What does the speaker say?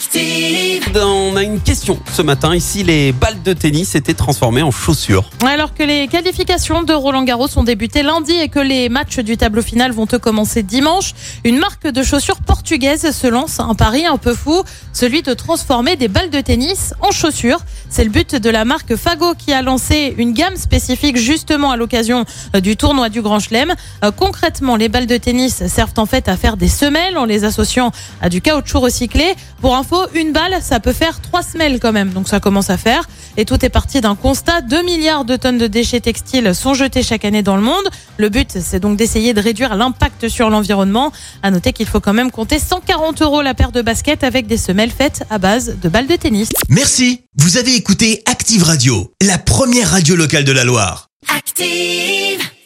Active. On a une question ce matin. Ici, les balles de tennis étaient transformées en chaussures. Alors que les qualifications de Roland Garros ont débuté lundi et que les matchs du tableau final vont commencer dimanche, une marque de chaussures portugaise se lance un pari un peu fou, celui de transformer des balles de tennis en chaussures. C'est le but de la marque Fago qui a lancé une gamme spécifique justement à l'occasion euh, du tournoi du Grand Chelem. Euh, Concrètement, les balles de tennis servent en fait à faire des semelles en les associant à du caoutchouc recyclé. Pour info, une balle, ça peut faire trois semelles quand même, donc ça commence à faire. Et tout est parti d'un constat. 2 milliards de tonnes de déchets textiles sont jetés chaque année dans le monde. Le but, c'est donc d'essayer de réduire l'impact sur l'environnement. À noter qu'il faut quand même compter 140 euros la paire de baskets avec des semelles faites à base de balles de tennis. Merci, vous avez écouté Active Radio, la première radio locale de la Loire. Active.